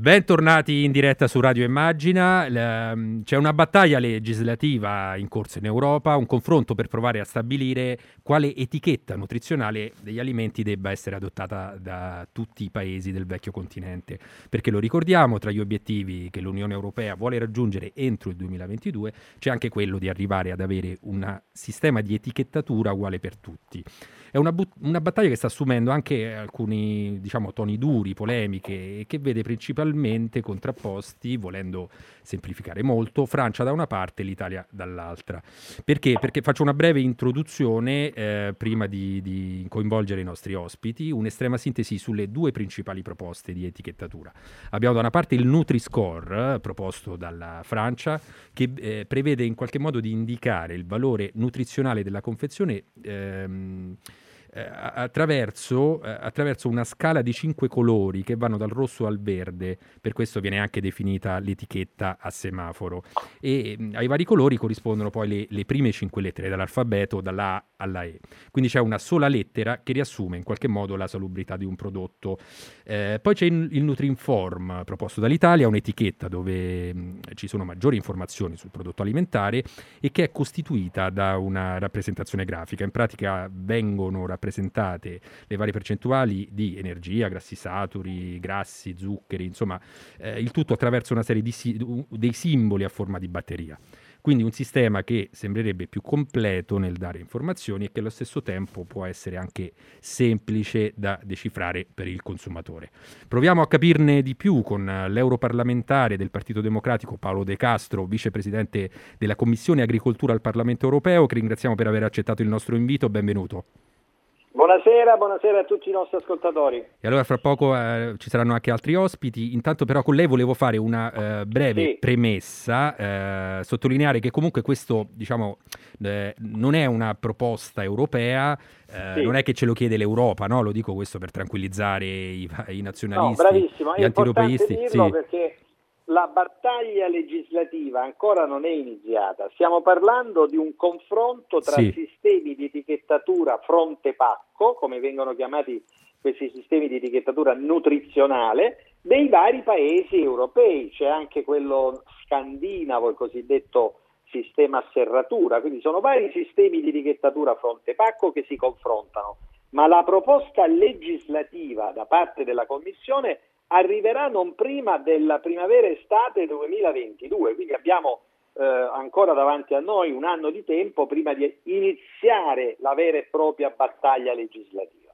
Bentornati in diretta su Radio Immagina. Ehm, c'è una battaglia legislativa in corso in Europa, un confronto per provare a stabilire quale etichetta nutrizionale degli alimenti debba essere adottata da tutti i paesi del vecchio continente. Perché lo ricordiamo, tra gli obiettivi che l'Unione Europea vuole raggiungere entro il 2022 c'è anche quello di arrivare ad avere un sistema di etichettatura uguale per tutti. È una, but- una battaglia che sta assumendo anche alcuni diciamo, toni duri, polemiche e che vede principalmente contrapposti, volendo semplificare molto, Francia da una parte e l'Italia dall'altra. Perché? Perché faccio una breve introduzione eh, prima di, di coinvolgere i nostri ospiti, un'estrema sintesi sulle due principali proposte di etichettatura. Abbiamo da una parte il Nutri-Score proposto dalla Francia che eh, prevede in qualche modo di indicare il valore nutrizionale della confezione ehm, eh, attraverso, eh, attraverso, una scala di cinque colori che vanno dal rosso al verde, per questo viene anche definita l'etichetta a semaforo. E mh, ai vari colori corrispondono poi le, le, prime cinque lettere dall'alfabeto, dalla A alla E. Quindi c'è una sola lettera che riassume in qualche modo la salubrità di un prodotto. Eh, poi c'è il, il Nutrinform proposto dall'Italia, un'etichetta dove mh, ci sono maggiori informazioni sul prodotto alimentare e che è costituita da una rappresentazione grafica. In pratica vengono rappresentate rappresentate le varie percentuali di energia, grassi saturi, grassi, zuccheri, insomma eh, il tutto attraverso una serie di si- dei simboli a forma di batteria. Quindi un sistema che sembrerebbe più completo nel dare informazioni e che allo stesso tempo può essere anche semplice da decifrare per il consumatore. Proviamo a capirne di più con l'europarlamentare del Partito Democratico Paolo De Castro, vicepresidente della Commissione Agricoltura al Parlamento Europeo, che ringraziamo per aver accettato il nostro invito. Benvenuto. Buonasera, buonasera a tutti i nostri ascoltatori. E allora fra poco eh, ci saranno anche altri ospiti. Intanto però con lei volevo fare una eh, breve sì. premessa, eh, sottolineare che comunque questo diciamo, eh, non è una proposta europea, eh, sì. non è che ce lo chiede l'Europa, no? lo dico questo per tranquillizzare i, i nazionalisti, no, bravissimo. gli antieuropeisti. Sì. perché la battaglia legislativa ancora non è iniziata, stiamo parlando di un confronto tra sì. sistemi di etichettatura fronte-pacco, come vengono chiamati questi sistemi di etichettatura nutrizionale, dei vari paesi europei, c'è anche quello scandinavo, il cosiddetto sistema a serratura, quindi sono vari sistemi di etichettatura fronte-pacco che si confrontano, ma la proposta legislativa da parte della Commissione arriverà non prima della primavera-estate 2022, quindi abbiamo eh, ancora davanti a noi un anno di tempo prima di iniziare la vera e propria battaglia legislativa.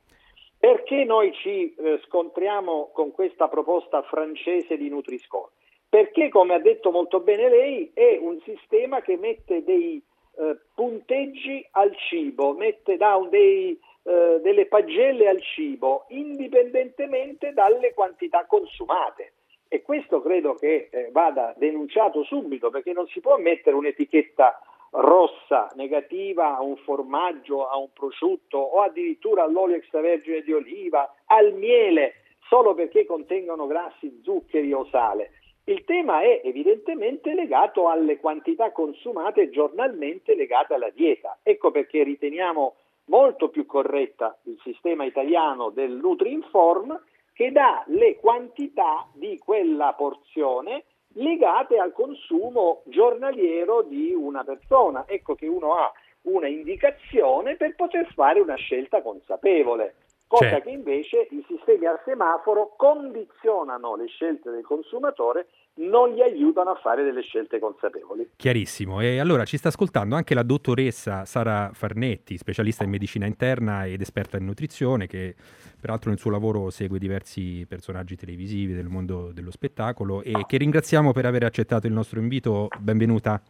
Perché noi ci eh, scontriamo con questa proposta francese di Nutri-Score? Perché, come ha detto molto bene lei, è un sistema che mette dei eh, punteggi al cibo, mette, dà dei, eh, delle pagelle al cibo indipendentemente dalle quantità consumate. E questo credo che eh, vada denunciato subito perché non si può mettere un'etichetta rossa negativa a un formaggio, a un prosciutto o addirittura all'olio extravergine di oliva, al miele, solo perché contengono grassi, zuccheri o sale. Il tema è evidentemente legato alle quantità consumate giornalmente legate alla dieta. Ecco perché riteniamo molto più corretta il sistema italiano del Nutri-Inform che dà le quantità di quella porzione legate al consumo giornaliero di una persona. Ecco che uno ha una indicazione per poter fare una scelta consapevole, cosa certo. che invece i sistemi a semaforo condizionano le scelte del consumatore non gli aiutano a fare delle scelte consapevoli. Chiarissimo. E allora ci sta ascoltando anche la dottoressa Sara Farnetti, specialista in medicina interna ed esperta in nutrizione, che peraltro nel suo lavoro segue diversi personaggi televisivi del mondo dello spettacolo e che ringraziamo per aver accettato il nostro invito. Benvenuta.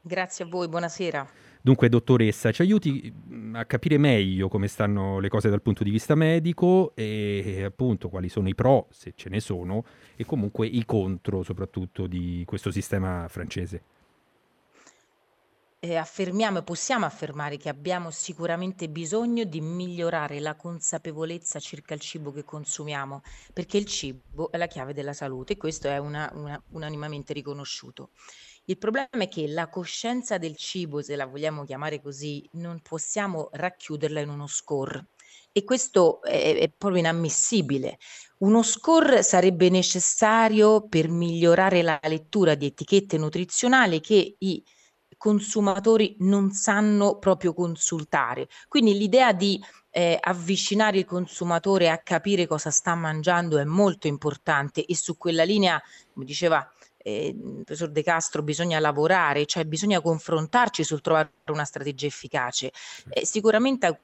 Grazie a voi, buonasera. Dunque, dottoressa, ci aiuti mm, a capire meglio come stanno le cose dal punto di vista medico e appunto quali sono i pro, se ce ne sono, e comunque i contro soprattutto di questo sistema francese. Eh, affermiamo e possiamo affermare che abbiamo sicuramente bisogno di migliorare la consapevolezza circa il cibo che consumiamo, perché il cibo è la chiave della salute e questo è una, una, unanimamente riconosciuto. Il problema è che la coscienza del cibo, se la vogliamo chiamare così, non possiamo racchiuderla in uno score. e questo è, è proprio inammissibile. Uno score sarebbe necessario per migliorare la lettura di etichette nutrizionali che i consumatori non sanno proprio consultare. Quindi l'idea di eh, avvicinare il consumatore a capire cosa sta mangiando è molto importante e su quella linea, come diceva eh, professor De Castro, bisogna lavorare, cioè bisogna confrontarci sul trovare una strategia efficace. Eh, sicuramente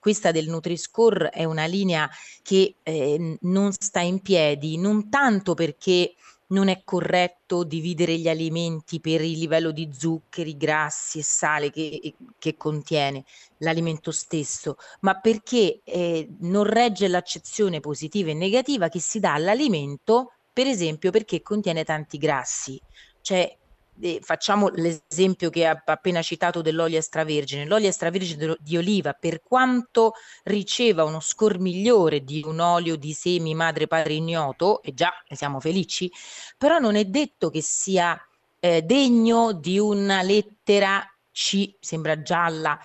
questa del Nutri-Score è una linea che eh, non sta in piedi, non tanto perché non è corretto dividere gli alimenti per il livello di zuccheri, grassi e sale che, che contiene l'alimento stesso, ma perché eh, non regge l'accezione positiva e negativa che si dà all'alimento, per esempio perché contiene tanti grassi. Cioè, eh, facciamo l'esempio che ha appena citato dell'olio extravergine. L'olio extravergine di oliva, per quanto riceva uno score migliore di un olio di semi madre padre ignoto, e già ne siamo felici, però non è detto che sia eh, degno di una lettera C, sembra gialla,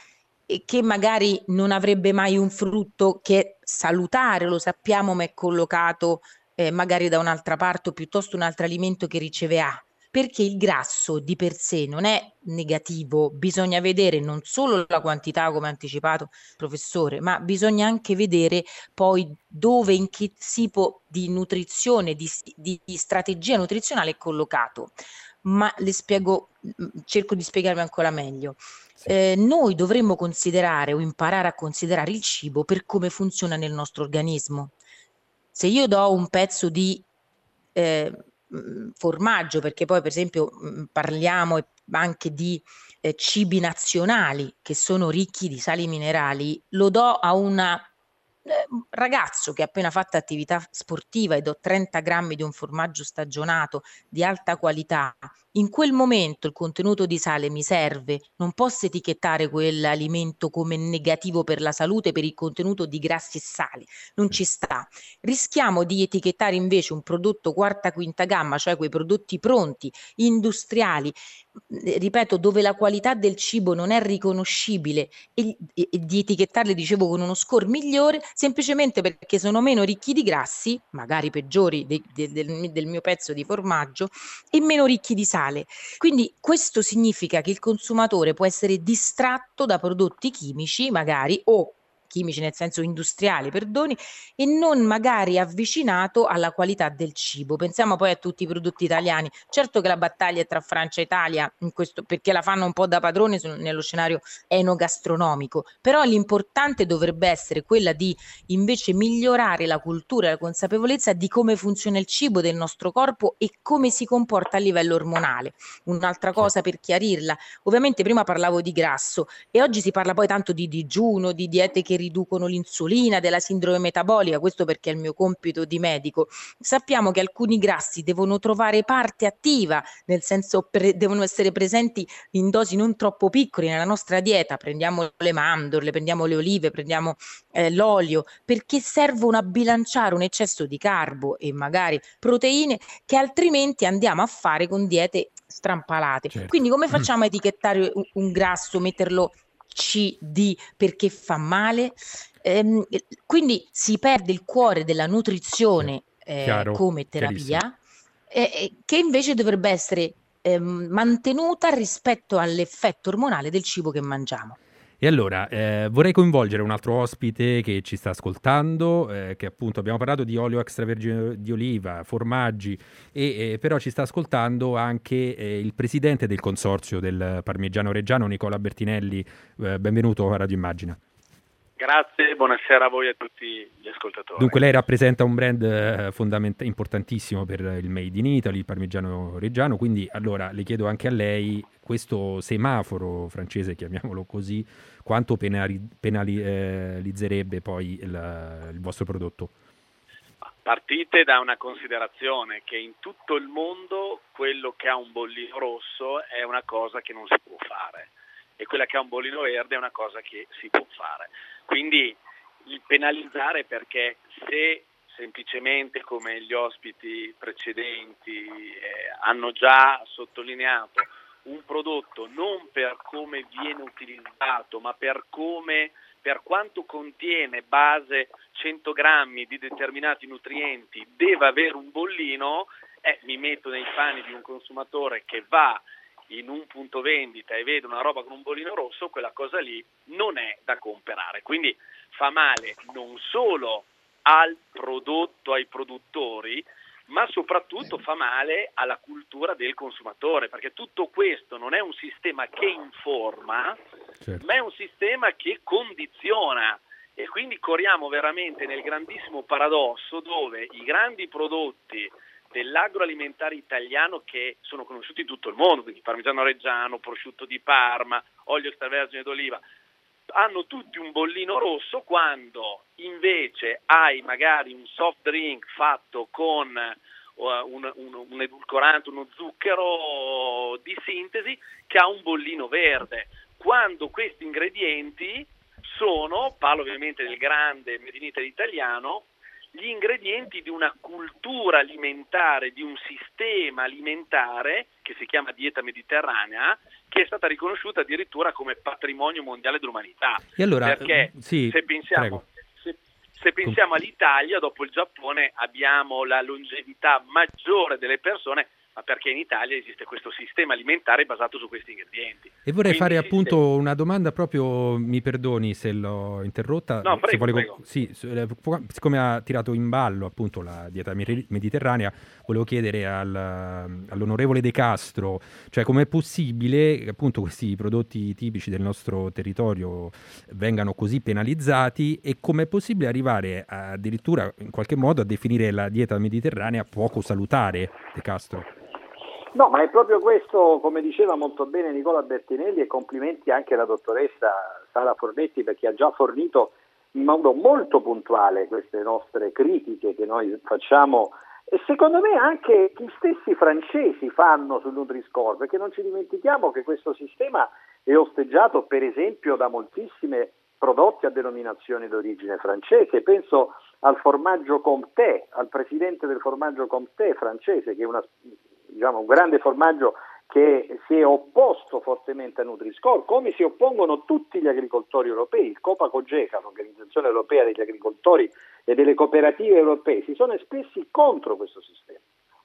e che magari non avrebbe mai un frutto che è salutare, lo sappiamo, ma è collocato eh, magari da un'altra parte o piuttosto un altro alimento che riceve A perché il grasso di per sé non è negativo, bisogna vedere non solo la quantità come ha anticipato il professore, ma bisogna anche vedere poi dove, in che tipo di nutrizione, di, di, di strategia nutrizionale è collocato. Ma le spiego, mm, cerco di spiegarmi ancora meglio. Eh, noi dovremmo considerare o imparare a considerare il cibo per come funziona nel nostro organismo. Se io do un pezzo di eh, Mhmm, formaggio, perché poi per esempio mhmm, parliamo anche di eh, cibi nazionali che sono ricchi di sali minerali, lo do a una eh, ragazzo che ha appena fatto attività sportiva e do 30 grammi di un formaggio stagionato di alta qualità, in quel momento il contenuto di sale mi serve, non posso etichettare quell'alimento come negativo per la salute per il contenuto di grassi e sali, non ci sta. Rischiamo di etichettare invece un prodotto quarta quinta gamma, cioè quei prodotti pronti, industriali, ripeto, dove la qualità del cibo non è riconoscibile e, e, e, di etichettarli, dicevo, con uno score migliore, semplicemente perché sono meno ricchi di grassi, magari peggiori de, de, del, del mio pezzo di formaggio, e meno ricchi di sale. Quindi questo significa che il consumatore può essere distratto da prodotti chimici, magari, o chimici nel senso industriali, perdoni, e non magari avvicinato alla qualità del cibo. Pensiamo poi a tutti i prodotti italiani. Certo che la battaglia è tra Francia e Italia, questo, perché la fanno un po' da padrone nello scenario enogastronomico, però l'importante dovrebbe essere quella di invece migliorare la cultura e la consapevolezza di come funziona il cibo del nostro corpo e come si comporta a livello ormonale. Un'altra cosa per chiarirla, ovviamente prima parlavo di grasso e oggi si parla poi tanto di digiuno, di diete che riducono l'insulina, della sindrome metabolica, questo perché è il mio compito di medico. Sappiamo che alcuni grassi devono trovare parte attiva, nel senso pre- devono essere presenti in dosi non troppo piccole nella nostra dieta, prendiamo le mandorle, prendiamo le olive, prendiamo eh, l'olio, perché servono a bilanciare un eccesso di carbo e magari proteine che altrimenti andiamo a fare con diete strampalate. Certo. Quindi come facciamo a etichettare un, un grasso, metterlo CD perché fa male. Ehm, quindi si perde il cuore della nutrizione eh, come terapia, eh, che invece dovrebbe essere eh, mantenuta rispetto all'effetto ormonale del cibo che mangiamo. E allora eh, vorrei coinvolgere un altro ospite che ci sta ascoltando, eh, che appunto abbiamo parlato di olio extravergine di oliva, formaggi, e, eh, però ci sta ascoltando anche eh, il presidente del consorzio del parmigiano reggiano, Nicola Bertinelli. Eh, benvenuto a Radio Immagina. Grazie, buonasera a voi e a tutti gli ascoltatori. Dunque lei rappresenta un brand eh, fondament- importantissimo per il Made in Italy, il parmigiano reggiano, quindi allora le chiedo anche a lei questo semaforo francese, chiamiamolo così, quanto penali- penalizzerebbe eh, poi il, il vostro prodotto? Partite da una considerazione che in tutto il mondo quello che ha un bollino rosso è una cosa che non si può fare e quella che ha un bollino verde è una cosa che si può fare. Quindi il penalizzare perché se semplicemente come gli ospiti precedenti eh, hanno già sottolineato un prodotto non per come viene utilizzato ma per come per quanto contiene base 100 grammi di determinati nutrienti, deve avere un bollino, eh, mi metto nei panni di un consumatore che va in un punto vendita e vede una roba con un bollino rosso, quella cosa lì non è da comprare. Quindi fa male non solo al prodotto, ai produttori, ma soprattutto fa male alla cultura del consumatore, perché tutto questo non è un sistema che informa, certo. ma è un sistema che condiziona. E quindi corriamo veramente nel grandissimo paradosso dove i grandi prodotti dell'agroalimentare italiano che sono conosciuti in tutto il mondo, quindi parmigiano reggiano, prosciutto di Parma, olio extravergine d'oliva, hanno tutti un bollino rosso quando invece hai magari un soft drink fatto con uh, un, un, un, edulcorante, uno zucchero di sintesi che ha un bollino verde. Quando questi ingredienti sono, parlo ovviamente del grande Medinita italiano, gli ingredienti di una cultura alimentare, di un sistema alimentare che si chiama dieta mediterranea, che è stata riconosciuta addirittura come patrimonio mondiale dell'umanità. E allora, Perché sì, se pensiamo, se, se pensiamo all'Italia, dopo il Giappone abbiamo la longevità maggiore delle persone ma perché in Italia esiste questo sistema alimentare basato su questi ingredienti. E vorrei Quindi fare appunto sistema... una domanda proprio, mi perdoni se l'ho interrotta. No, prego, volevo... Sì, eh, siccome ha tirato in ballo appunto la dieta mediterranea, volevo chiedere al, all'onorevole De Castro, cioè com'è possibile che appunto questi prodotti tipici del nostro territorio vengano così penalizzati e com'è possibile arrivare addirittura in qualche modo a definire la dieta mediterranea poco salutare, De Castro? No, ma è proprio questo, come diceva molto bene Nicola Bertinelli e complimenti anche alla dottoressa Sara Fornetti perché ha già fornito in modo molto puntuale queste nostre critiche che noi facciamo e secondo me anche gli stessi francesi fanno sul Nutri-Score perché non ci dimentichiamo che questo sistema è osteggiato per esempio da moltissimi prodotti a denominazione d'origine francese. Penso al formaggio Comté, al presidente del formaggio Comté francese che è una diciamo, un grande formaggio che si è opposto fortemente a Nutri-Score, come si oppongono tutti gli agricoltori europei, il Copa Cogeca, l'Organizzazione Europea degli Agricoltori e delle cooperative europee, si sono espressi contro questo sistema.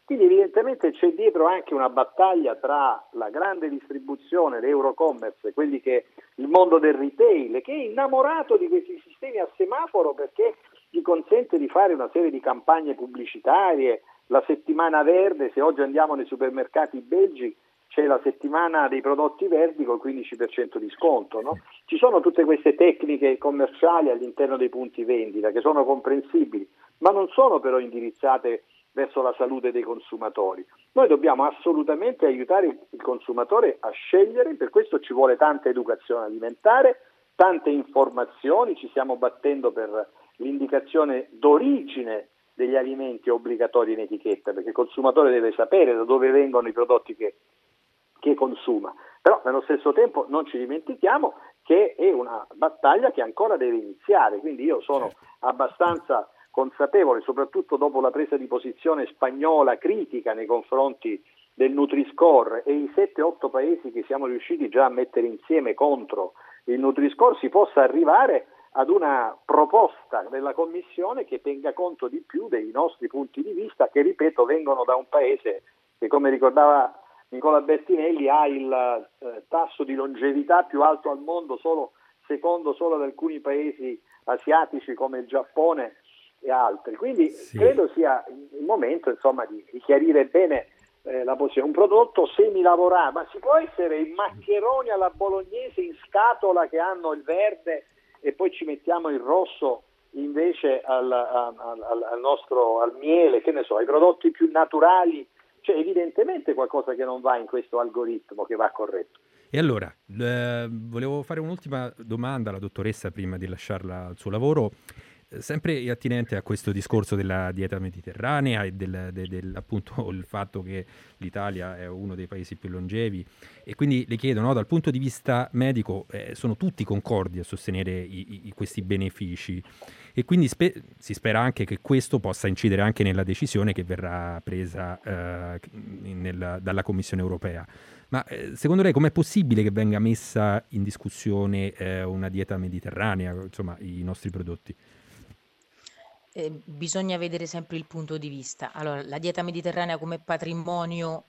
Quindi evidentemente c'è dietro anche una battaglia tra la grande distribuzione, l'Eurocommerce, quelli che il mondo del retail, che è innamorato di questi sistemi a semaforo perché gli consente di fare una serie di campagne pubblicitarie, la settimana verde, se oggi andiamo nei supermercati belgi c'è la settimana dei prodotti verdi col 15% di sconto. No? Ci sono tutte queste tecniche commerciali all'interno dei punti vendita che sono comprensibili, ma non sono però indirizzate verso la salute dei consumatori. Noi dobbiamo assolutamente aiutare il consumatore a scegliere, per questo ci vuole tanta educazione alimentare, tante informazioni, ci stiamo battendo per l'indicazione d'origine degli alimenti obbligatori in etichetta, perché il consumatore deve sapere da dove vengono i prodotti che, che consuma. Però nello stesso tempo non ci dimentichiamo che è una battaglia che ancora deve iniziare, quindi io sono certo. abbastanza consapevole, soprattutto dopo la presa di posizione spagnola critica nei confronti del Nutri-Score e i 7-8 paesi che siamo riusciti già a mettere insieme contro il Nutri-Score, si possa arrivare ad una proposta della Commissione che tenga conto di più dei nostri punti di vista che, ripeto, vengono da un paese che, come ricordava Nicola Bertinelli, ha il eh, tasso di longevità più alto al mondo, solo, secondo solo ad alcuni paesi asiatici come il Giappone e altri. Quindi sì. credo sia il momento insomma, di, di chiarire bene eh, la posizione. Un prodotto semilavorato, ma si può essere i maccheroni alla bolognese in scatola che hanno il verde e poi ci mettiamo il rosso invece al, al, al, nostro al miele, che ne so, ai prodotti più naturali, c'è evidentemente qualcosa che non va in questo algoritmo che va corretto. E allora, eh, volevo fare un'ultima domanda alla dottoressa prima di lasciarla al suo lavoro. Sempre attinente a questo discorso della dieta mediterranea e del, del, del, appunto fatto che l'Italia è uno dei paesi più longevi e quindi le chiedo, no, dal punto di vista medico eh, sono tutti concordi a sostenere i, i, questi benefici e quindi spe- si spera anche che questo possa incidere anche nella decisione che verrà presa eh, nel, dalla Commissione europea. Ma eh, secondo lei com'è possibile che venga messa in discussione eh, una dieta mediterranea, insomma, i nostri prodotti? Eh, bisogna vedere sempre il punto di vista. Allora, la dieta mediterranea come patrimonio,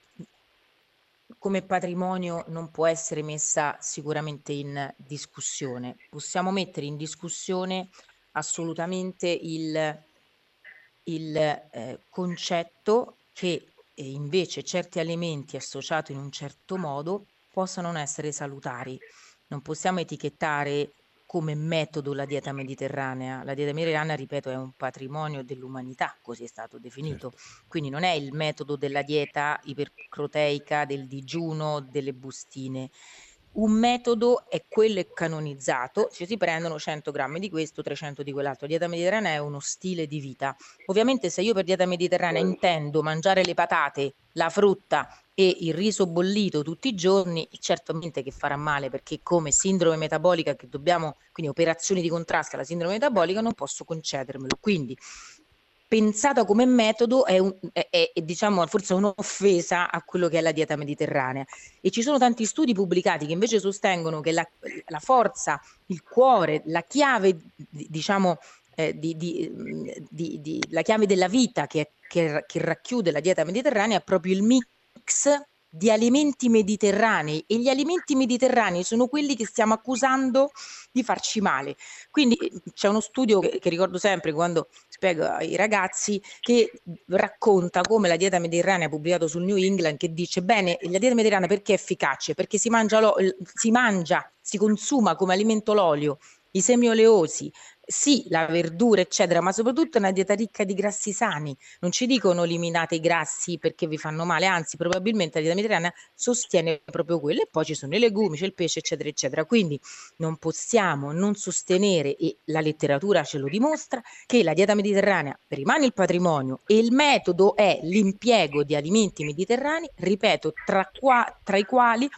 come patrimonio non può essere messa sicuramente in discussione. Possiamo mettere in discussione assolutamente il, il eh, concetto che e invece certi alimenti associati in un certo modo possano non essere salutari. Non possiamo etichettare come metodo la dieta mediterranea. La dieta mediterranea, ripeto, è un patrimonio dell'umanità, così è stato definito. Certo. Quindi non è il metodo della dieta iperproteica, del digiuno, delle bustine un metodo è quello canonizzato, cioè si prendono 100 grammi di questo, 300 di quell'altro. Dieta mediterranea è uno stile di vita. Ovviamente se io per dieta mediterranea intendo mangiare le patate, la frutta e il riso bollito tutti i giorni, certamente che farà male perché come sindrome metabolica che dobbiamo, quindi operazioni di contrasto alla sindrome metabolica, non posso concedermelo. Quindi pensata come metodo è, un, è, è, diciamo forse un'offesa a quello che è la dieta mediterranea e ci sono tanti studi pubblicati che invece sostengono che la, la forza, il cuore, la chiave diciamo eh, di, di, di, di, la chiave della vita che, che, che racchiude la dieta mediterranea è proprio il mix di alimenti mediterranei e gli alimenti mediterranei sono quelli che stiamo accusando di farci male. Quindi c'è uno studio che, che ricordo sempre quando spiego ai ragazzi che racconta come la dieta mediterranea pubblicato sul New England che dice bene la dieta mediterranea perché è efficace? Perché si mangia, lo, si, mangia si consuma come alimento l'olio, i semi oleosi, sì, la verdura, eccetera, ma soprattutto una dieta ricca di grassi sani. Non ci dicono eliminate i grassi perché vi fanno male, anzi, probabilmente la dieta mediterranea sostiene proprio quello. E poi ci sono i legumi, c'è il pesce, eccetera, eccetera. Quindi non possiamo non sostenere, e la letteratura ce lo dimostra, che la dieta mediterranea rimane il patrimonio e il metodo è l'impiego di alimenti mediterranei, ripeto, tra, qua, tra i quali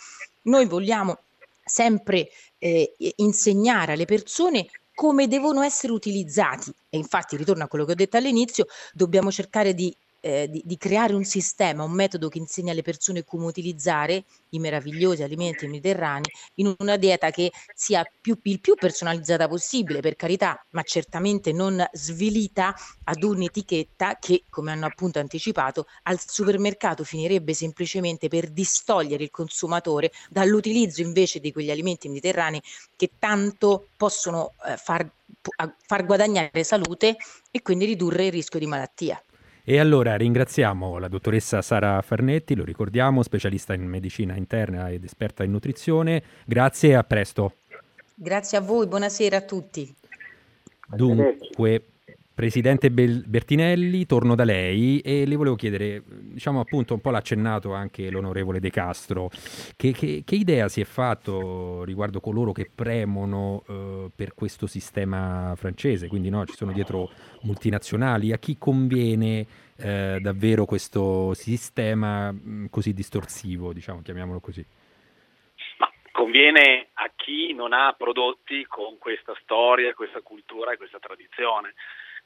noi vogliamo sempre eh, insegnare alle persone come devono essere utilizzati. E infatti, ritorno a quello che ho detto all'inizio, dobbiamo cercare di eh, di, di, creare un sistema, un metodo che insegna alle persone come utilizzare i meravigliosi alimenti mediterranei in una dieta che sia più, il più personalizzata possibile, per carità, ma certamente non svilita ad un'etichetta che, come hanno appunto anticipato, al supermercato finirebbe semplicemente per distogliere il consumatore dall'utilizzo invece di quegli alimenti mediterranei che tanto possono eh, far, far guadagnare salute e quindi ridurre il rischio di malattia. E allora ringraziamo la dottoressa Sara Farnetti, lo ricordiamo, specialista in medicina interna ed esperta in nutrizione. Grazie e a presto. Grazie a voi, buonasera a tutti. Dunque, Presidente Bertinelli, torno da lei e le volevo chiedere, diciamo appunto un po' l'ha accennato anche l'onorevole De Castro, che, che, che idea si è fatto riguardo coloro che premono eh, per questo sistema francese, quindi no, ci sono dietro multinazionali, a chi conviene eh, davvero questo sistema mm, così distorsivo, diciamo, chiamiamolo così? Conviene a chi non ha prodotti con questa storia, questa cultura e questa tradizione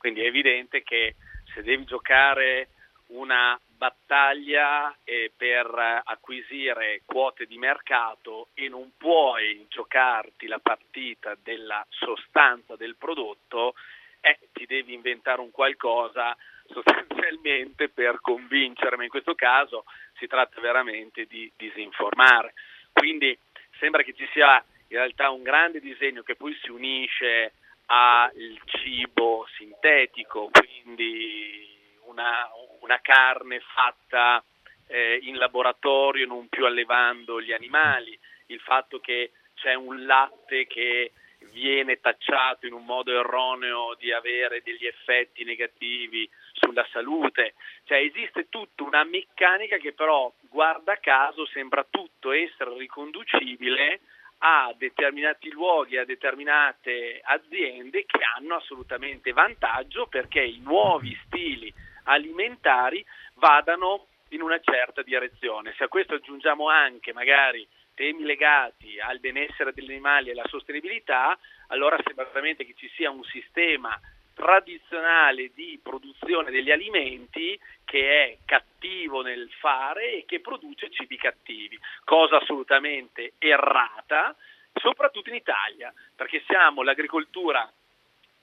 quindi è evidente che se devi giocare una battaglia eh, per acquisire quote di mercato e non puoi giocarti la partita della sostanza del prodotto, eh, ti devi inventare un qualcosa sostanzialmente per convincere, ma in questo caso si tratta veramente di disinformare. Quindi sembra che ci sia in realtà un grande disegno che poi si unisce al cibo sintetico, quindi una, una carne fatta eh, in laboratorio, non più allevando gli animali, il fatto che c'è un latte che viene tacciato in un modo erroneo di avere degli effetti negativi sulla salute, cioè esiste tutta una meccanica che però guarda caso sembra tutto essere riconducibile a determinati luoghi, a determinate aziende che hanno assolutamente vantaggio perché i nuovi stili alimentari vadano in una certa direzione. Se a questo aggiungiamo anche magari temi legati al benessere degli animali e alla sostenibilità, allora sembra veramente che ci sia un sistema tradizionale di produzione degli alimenti che è cattivo nel fare e che produce cibi cattivi, cosa assolutamente errata, soprattutto in Italia, perché siamo l'agricoltura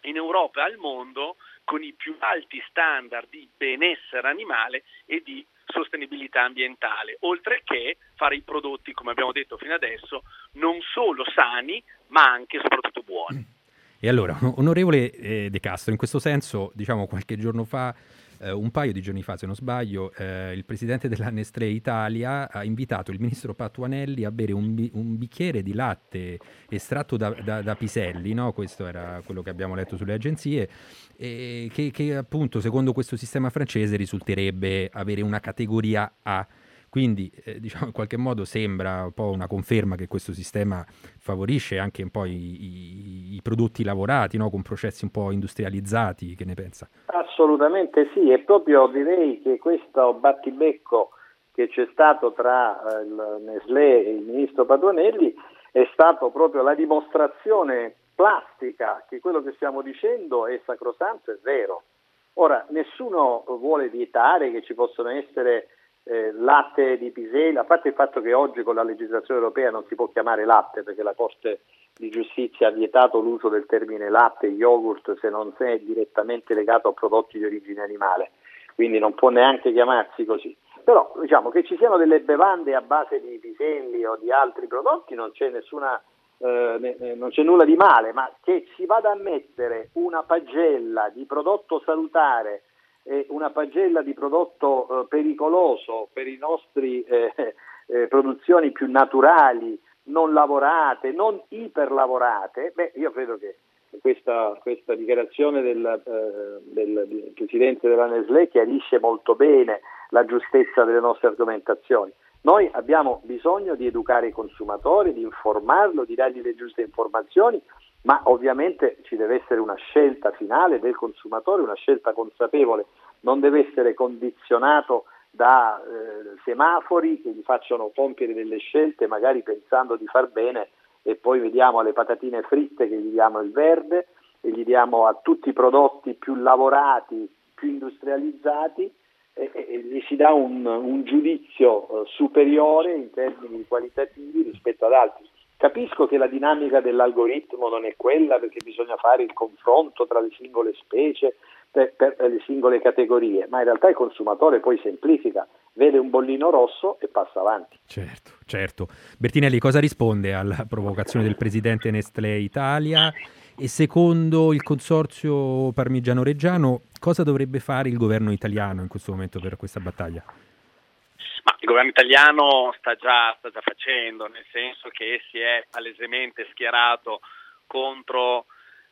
in Europa e al mondo con i più alti standard di benessere animale e di sostenibilità ambientale, oltre che fare i prodotti, come abbiamo detto fino adesso, non solo sani, ma anche e soprattutto buoni. E allora, onorevole eh, De Castro, in questo senso, diciamo qualche giorno fa, eh, un paio di giorni fa se non sbaglio, eh, il presidente della Nestlé Italia ha invitato il ministro Patuanelli a bere un, bi- un bicchiere di latte estratto da, da, da piselli, no? questo era quello che abbiamo letto sulle agenzie, che, che appunto secondo questo sistema francese risulterebbe avere una categoria A quindi eh, diciamo in qualche modo sembra un po' una conferma che questo sistema favorisce anche un po' i, i, i prodotti lavorati no? con processi un po' industrializzati, che ne pensa? Assolutamente sì, e proprio direi che questo battibecco che c'è stato tra eh, il Nestlé e il ministro Padronelli è stato proprio la dimostrazione plastica che quello che stiamo dicendo è sacrosanto, è vero. Ora, nessuno vuole vietare che ci possono essere eh, latte di piselli, a parte il fatto che oggi con la legislazione europea non si può chiamare latte perché la Corte di Giustizia ha vietato l'uso del termine latte e yogurt se non è direttamente legato a prodotti di origine animale, quindi non può neanche chiamarsi così. Però diciamo che ci siano delle bevande a base di piselli o di altri prodotti non c'è nessuna eh, non c'è nulla di male, ma che si vada a mettere una pagella di prodotto salutare eh, una pagella di prodotto eh, pericoloso per le nostre eh, eh, produzioni più naturali, non lavorate, non iperlavorate, beh, io credo che questa, questa dichiarazione del, eh, del, Presidente della Nestlé chiarisce molto bene la giustezza delle nostre argomentazioni. Noi abbiamo bisogno di educare i consumatori, di informarlo, di dargli le giuste informazioni ma ovviamente ci deve essere una scelta finale del consumatore, una scelta consapevole, non deve essere condizionato da eh, semafori che gli facciano compiere delle scelte magari pensando di far bene e poi vediamo le patatine fritte che gli diamo il verde e gli diamo a tutti i prodotti più lavorati, più industrializzati e, e, e gli si dà un, un giudizio eh, superiore in termini qualitativi rispetto ad altri. Capisco che la dinamica dell'algoritmo non è quella perché bisogna fare il confronto tra le singole specie, per, per, le singole categorie, ma in realtà il consumatore poi semplifica, vede un bollino rosso e passa avanti. Certo, certo. Bertinelli, cosa risponde alla provocazione del presidente Nestlé Italia? E secondo il consorzio parmigiano reggiano, cosa dovrebbe fare il governo italiano in questo momento per questa battaglia? Ma il governo italiano sta già, sta già facendo, nel senso che si è palesemente schierato contro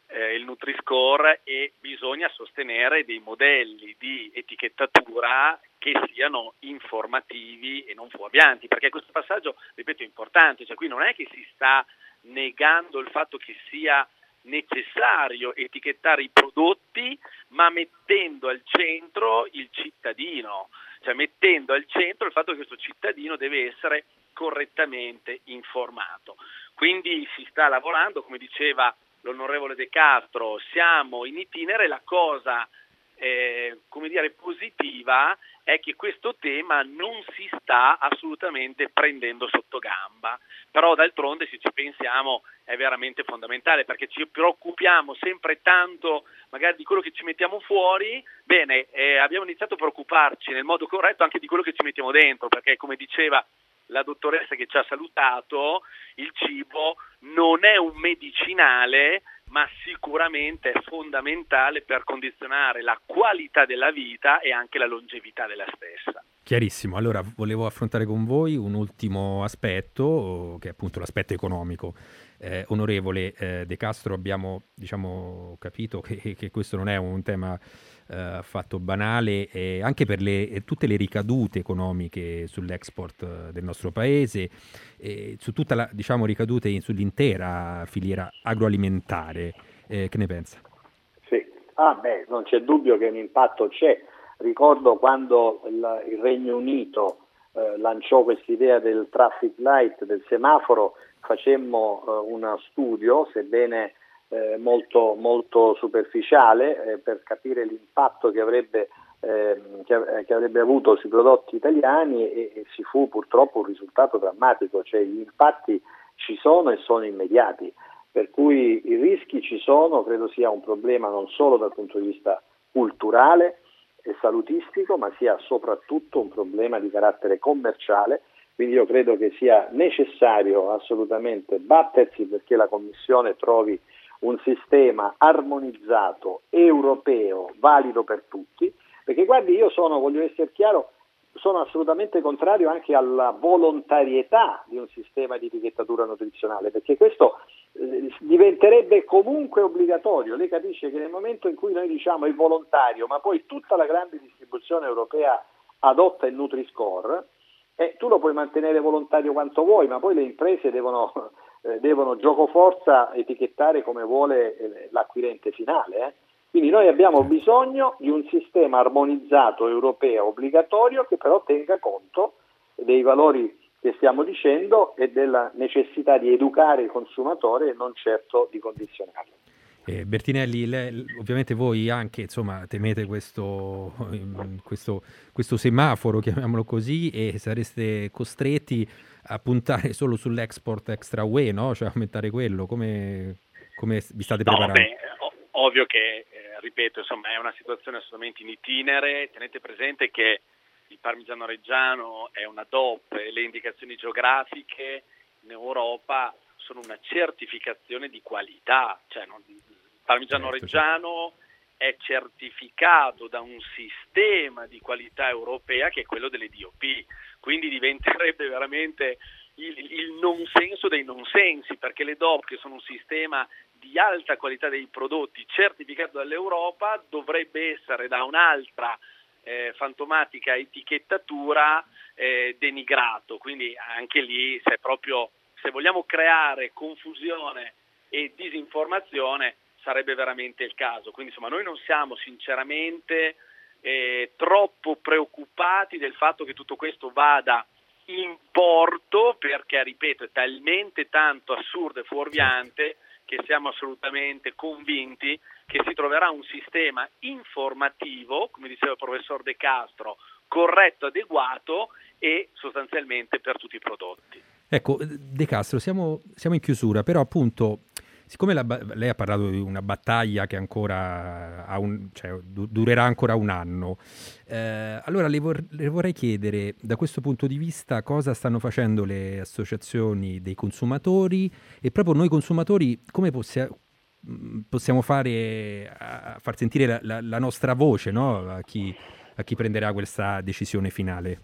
eh, il Nutri-Score e bisogna sostenere dei modelli di etichettatura che siano informativi e non fuorvianti, perché questo passaggio, ripeto, è importante, cioè qui non è che si sta negando il fatto che sia necessario etichettare i prodotti, ma mettendo al centro il cittadino cioè mettendo al centro il fatto che questo cittadino deve essere correttamente informato. Quindi si sta lavorando, come diceva l'onorevole De Castro, siamo in itinere, la cosa eh, come dire, positiva è che questo tema non si sta assolutamente prendendo sotto gamba, però d'altronde se ci pensiamo è veramente fondamentale perché ci preoccupiamo sempre tanto magari di quello che ci mettiamo fuori, bene, eh, abbiamo iniziato a preoccuparci nel modo corretto anche di quello che ci mettiamo dentro, perché come diceva la dottoressa che ci ha salutato, il cibo non è un medicinale, ma sicuramente è fondamentale per condizionare la qualità della vita e anche la longevità della stessa. Chiarissimo, allora volevo affrontare con voi un ultimo aspetto, che è appunto l'aspetto economico. Eh, onorevole eh, De Castro, abbiamo diciamo, capito che, che, questo non è un tema affatto banale, eh, anche per le, tutte le ricadute economiche sull'export eh, del nostro paese, su tutta la diciamo, ricadute in, sull'intera filiera agroalimentare. Eh, che ne pensa? Sì, ah, beh, non c'è dubbio che un impatto c'è Ricordo quando il, il Regno Unito eh, lanciò quest'idea del traffic light, del semaforo, facemmo eh, uno studio, sebbene eh, molto, molto, superficiale, eh, per capire l'impatto che avrebbe, ehm, che, che avrebbe, avuto sui prodotti italiani e, e si fu purtroppo un risultato drammatico, cioè gli impatti ci sono e sono immediati, per cui i rischi ci sono, credo sia un problema non solo dal punto di vista culturale, e salutistico, ma sia soprattutto un problema di carattere commerciale. Quindi io credo che sia necessario assolutamente battersi perché la Commissione trovi un sistema armonizzato, europeo, valido per tutti, perché guardi, io sono, voglio essere chiaro, sono assolutamente contrario anche alla volontarietà di un sistema di etichettatura nutrizionale, perché questo eh, diventerebbe comunque obbligatorio. Lei capisce che nel momento in cui noi diciamo è volontario, ma poi tutta la grande distribuzione europea adotta il Nutri-Score, eh, tu lo puoi mantenere volontario quanto vuoi, ma poi le imprese devono, eh, devono gioco forza etichettare come vuole eh, l'acquirente finale. Eh. Quindi noi abbiamo bisogno di un sistema armonizzato europeo obbligatorio che però tenga conto dei valori che stiamo dicendo e della necessità di educare il consumatore e non certo di condizionarlo. Eh, Bertinelli, lei, ovviamente voi anche insomma, temete questo, questo, questo, semaforo, chiamiamolo così, e sareste costretti a puntare solo sull'export extra UE, no? cioè aumentare quello. Come, come vi state preparando? No, beh, ovvio che, eh, ripeto, insomma, è una situazione assolutamente in itinere. Tenete presente che il parmigiano reggiano è una DOP e le indicazioni geografiche in Europa sono una certificazione di qualità. Cioè, non, il parmigiano certo, reggiano è certificato da un sistema di qualità europea che è quello delle DOP. Quindi diventerebbe veramente il, il non senso dei non sensi, perché le DOP, che sono un sistema di alta qualità dei prodotti certificato dall'Europa, dovrebbe essere da un'altra eh, fantomatica etichettatura eh, denigrato. Quindi anche lì, se, proprio, se vogliamo creare confusione e disinformazione, sarebbe veramente il caso. Quindi insomma, noi non siamo sinceramente eh, troppo preoccupati del fatto che tutto questo vada in porto perché, ripeto, è talmente tanto assurdo e fuorviante che siamo assolutamente convinti che si troverà un sistema informativo, come diceva il professor De Castro, corretto, adeguato e sostanzialmente per tutti i prodotti. Ecco, De Castro, siamo, siamo in chiusura, però appunto siccome la, lei ha parlato di una battaglia che ancora un, cioè, du- durerà ancora un anno, eh, allora le, vor- le, vorrei chiedere da questo punto di vista cosa stanno facendo le associazioni dei consumatori e proprio noi consumatori come possia- possiamo fare a far sentire la, la, la nostra voce no? a, chi, a chi prenderà questa decisione finale.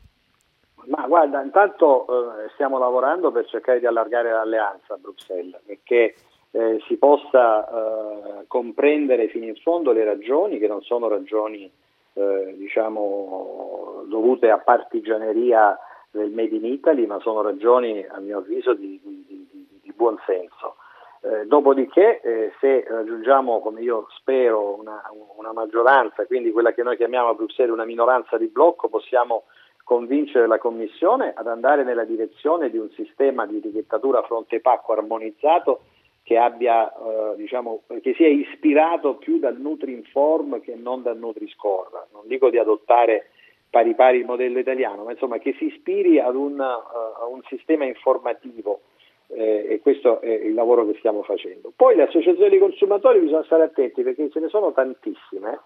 Ma guarda, intanto eh, stiamo lavorando per cercare di allargare l'alleanza a Bruxelles, perché eh, si possa eh, comprendere fino in fondo le ragioni, che non sono ragioni eh, diciamo, dovute a partigianeria del Made in Italy, ma sono ragioni, a mio avviso, di, di, di, di buon senso. Eh, dopodiché, eh, se raggiungiamo, come io spero, una, una, maggioranza, quindi quella che noi chiamiamo a Bruxelles una minoranza di blocco, possiamo convincere la Commissione ad andare nella direzione di un sistema di etichettatura fronte pacco armonizzato che, abbia, eh, diciamo, che sia ispirato più dal Nutri-Inform che non dal Nutri-Score. Non dico di adottare pari pari il modello italiano, ma insomma che si ispiri ad un, uh, a un sistema informativo eh, e questo è il lavoro che stiamo facendo. Poi le associazioni dei consumatori bisogna stare attenti perché ce ne sono tantissime,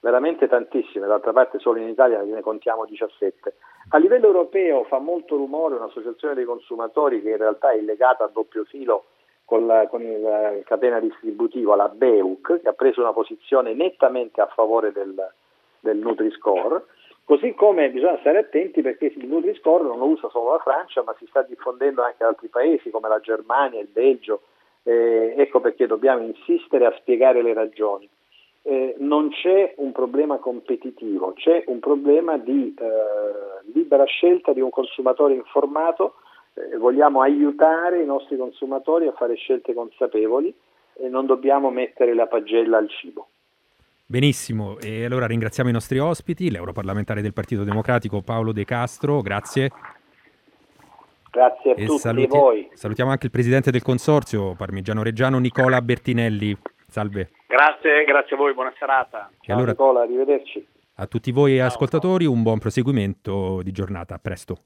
veramente tantissime, d'altra parte solo in Italia ne contiamo 17. A livello europeo fa molto rumore un'associazione dei consumatori che in realtà è legata a doppio filo con, la, con il catena distributiva, la BEUC, che ha preso una posizione nettamente a favore del, del Nutri-Score. Così come bisogna stare attenti perché il Nutri-Score non lo usa solo la Francia, ma si sta diffondendo anche in altri paesi come la Germania, il Belgio. Eh, ecco perché dobbiamo insistere a spiegare le ragioni. Eh, non c'è un problema competitivo, c'è un problema di eh, libera scelta di un consumatore informato. Eh, vogliamo aiutare i nostri consumatori a fare scelte consapevoli e non dobbiamo mettere la pagella al cibo. Benissimo, e allora ringraziamo i nostri ospiti, l'europarlamentare del Partito Democratico Paolo De Castro, grazie. Grazie a e tutti saluti- voi. Salutiamo anche il presidente del consorzio parmigiano reggiano Nicola Bertinelli. Salve. Grazie, grazie a voi, buona serata. Ciao allora, Nicola, arrivederci. A tutti voi ciao, ascoltatori un buon proseguimento di giornata, a presto.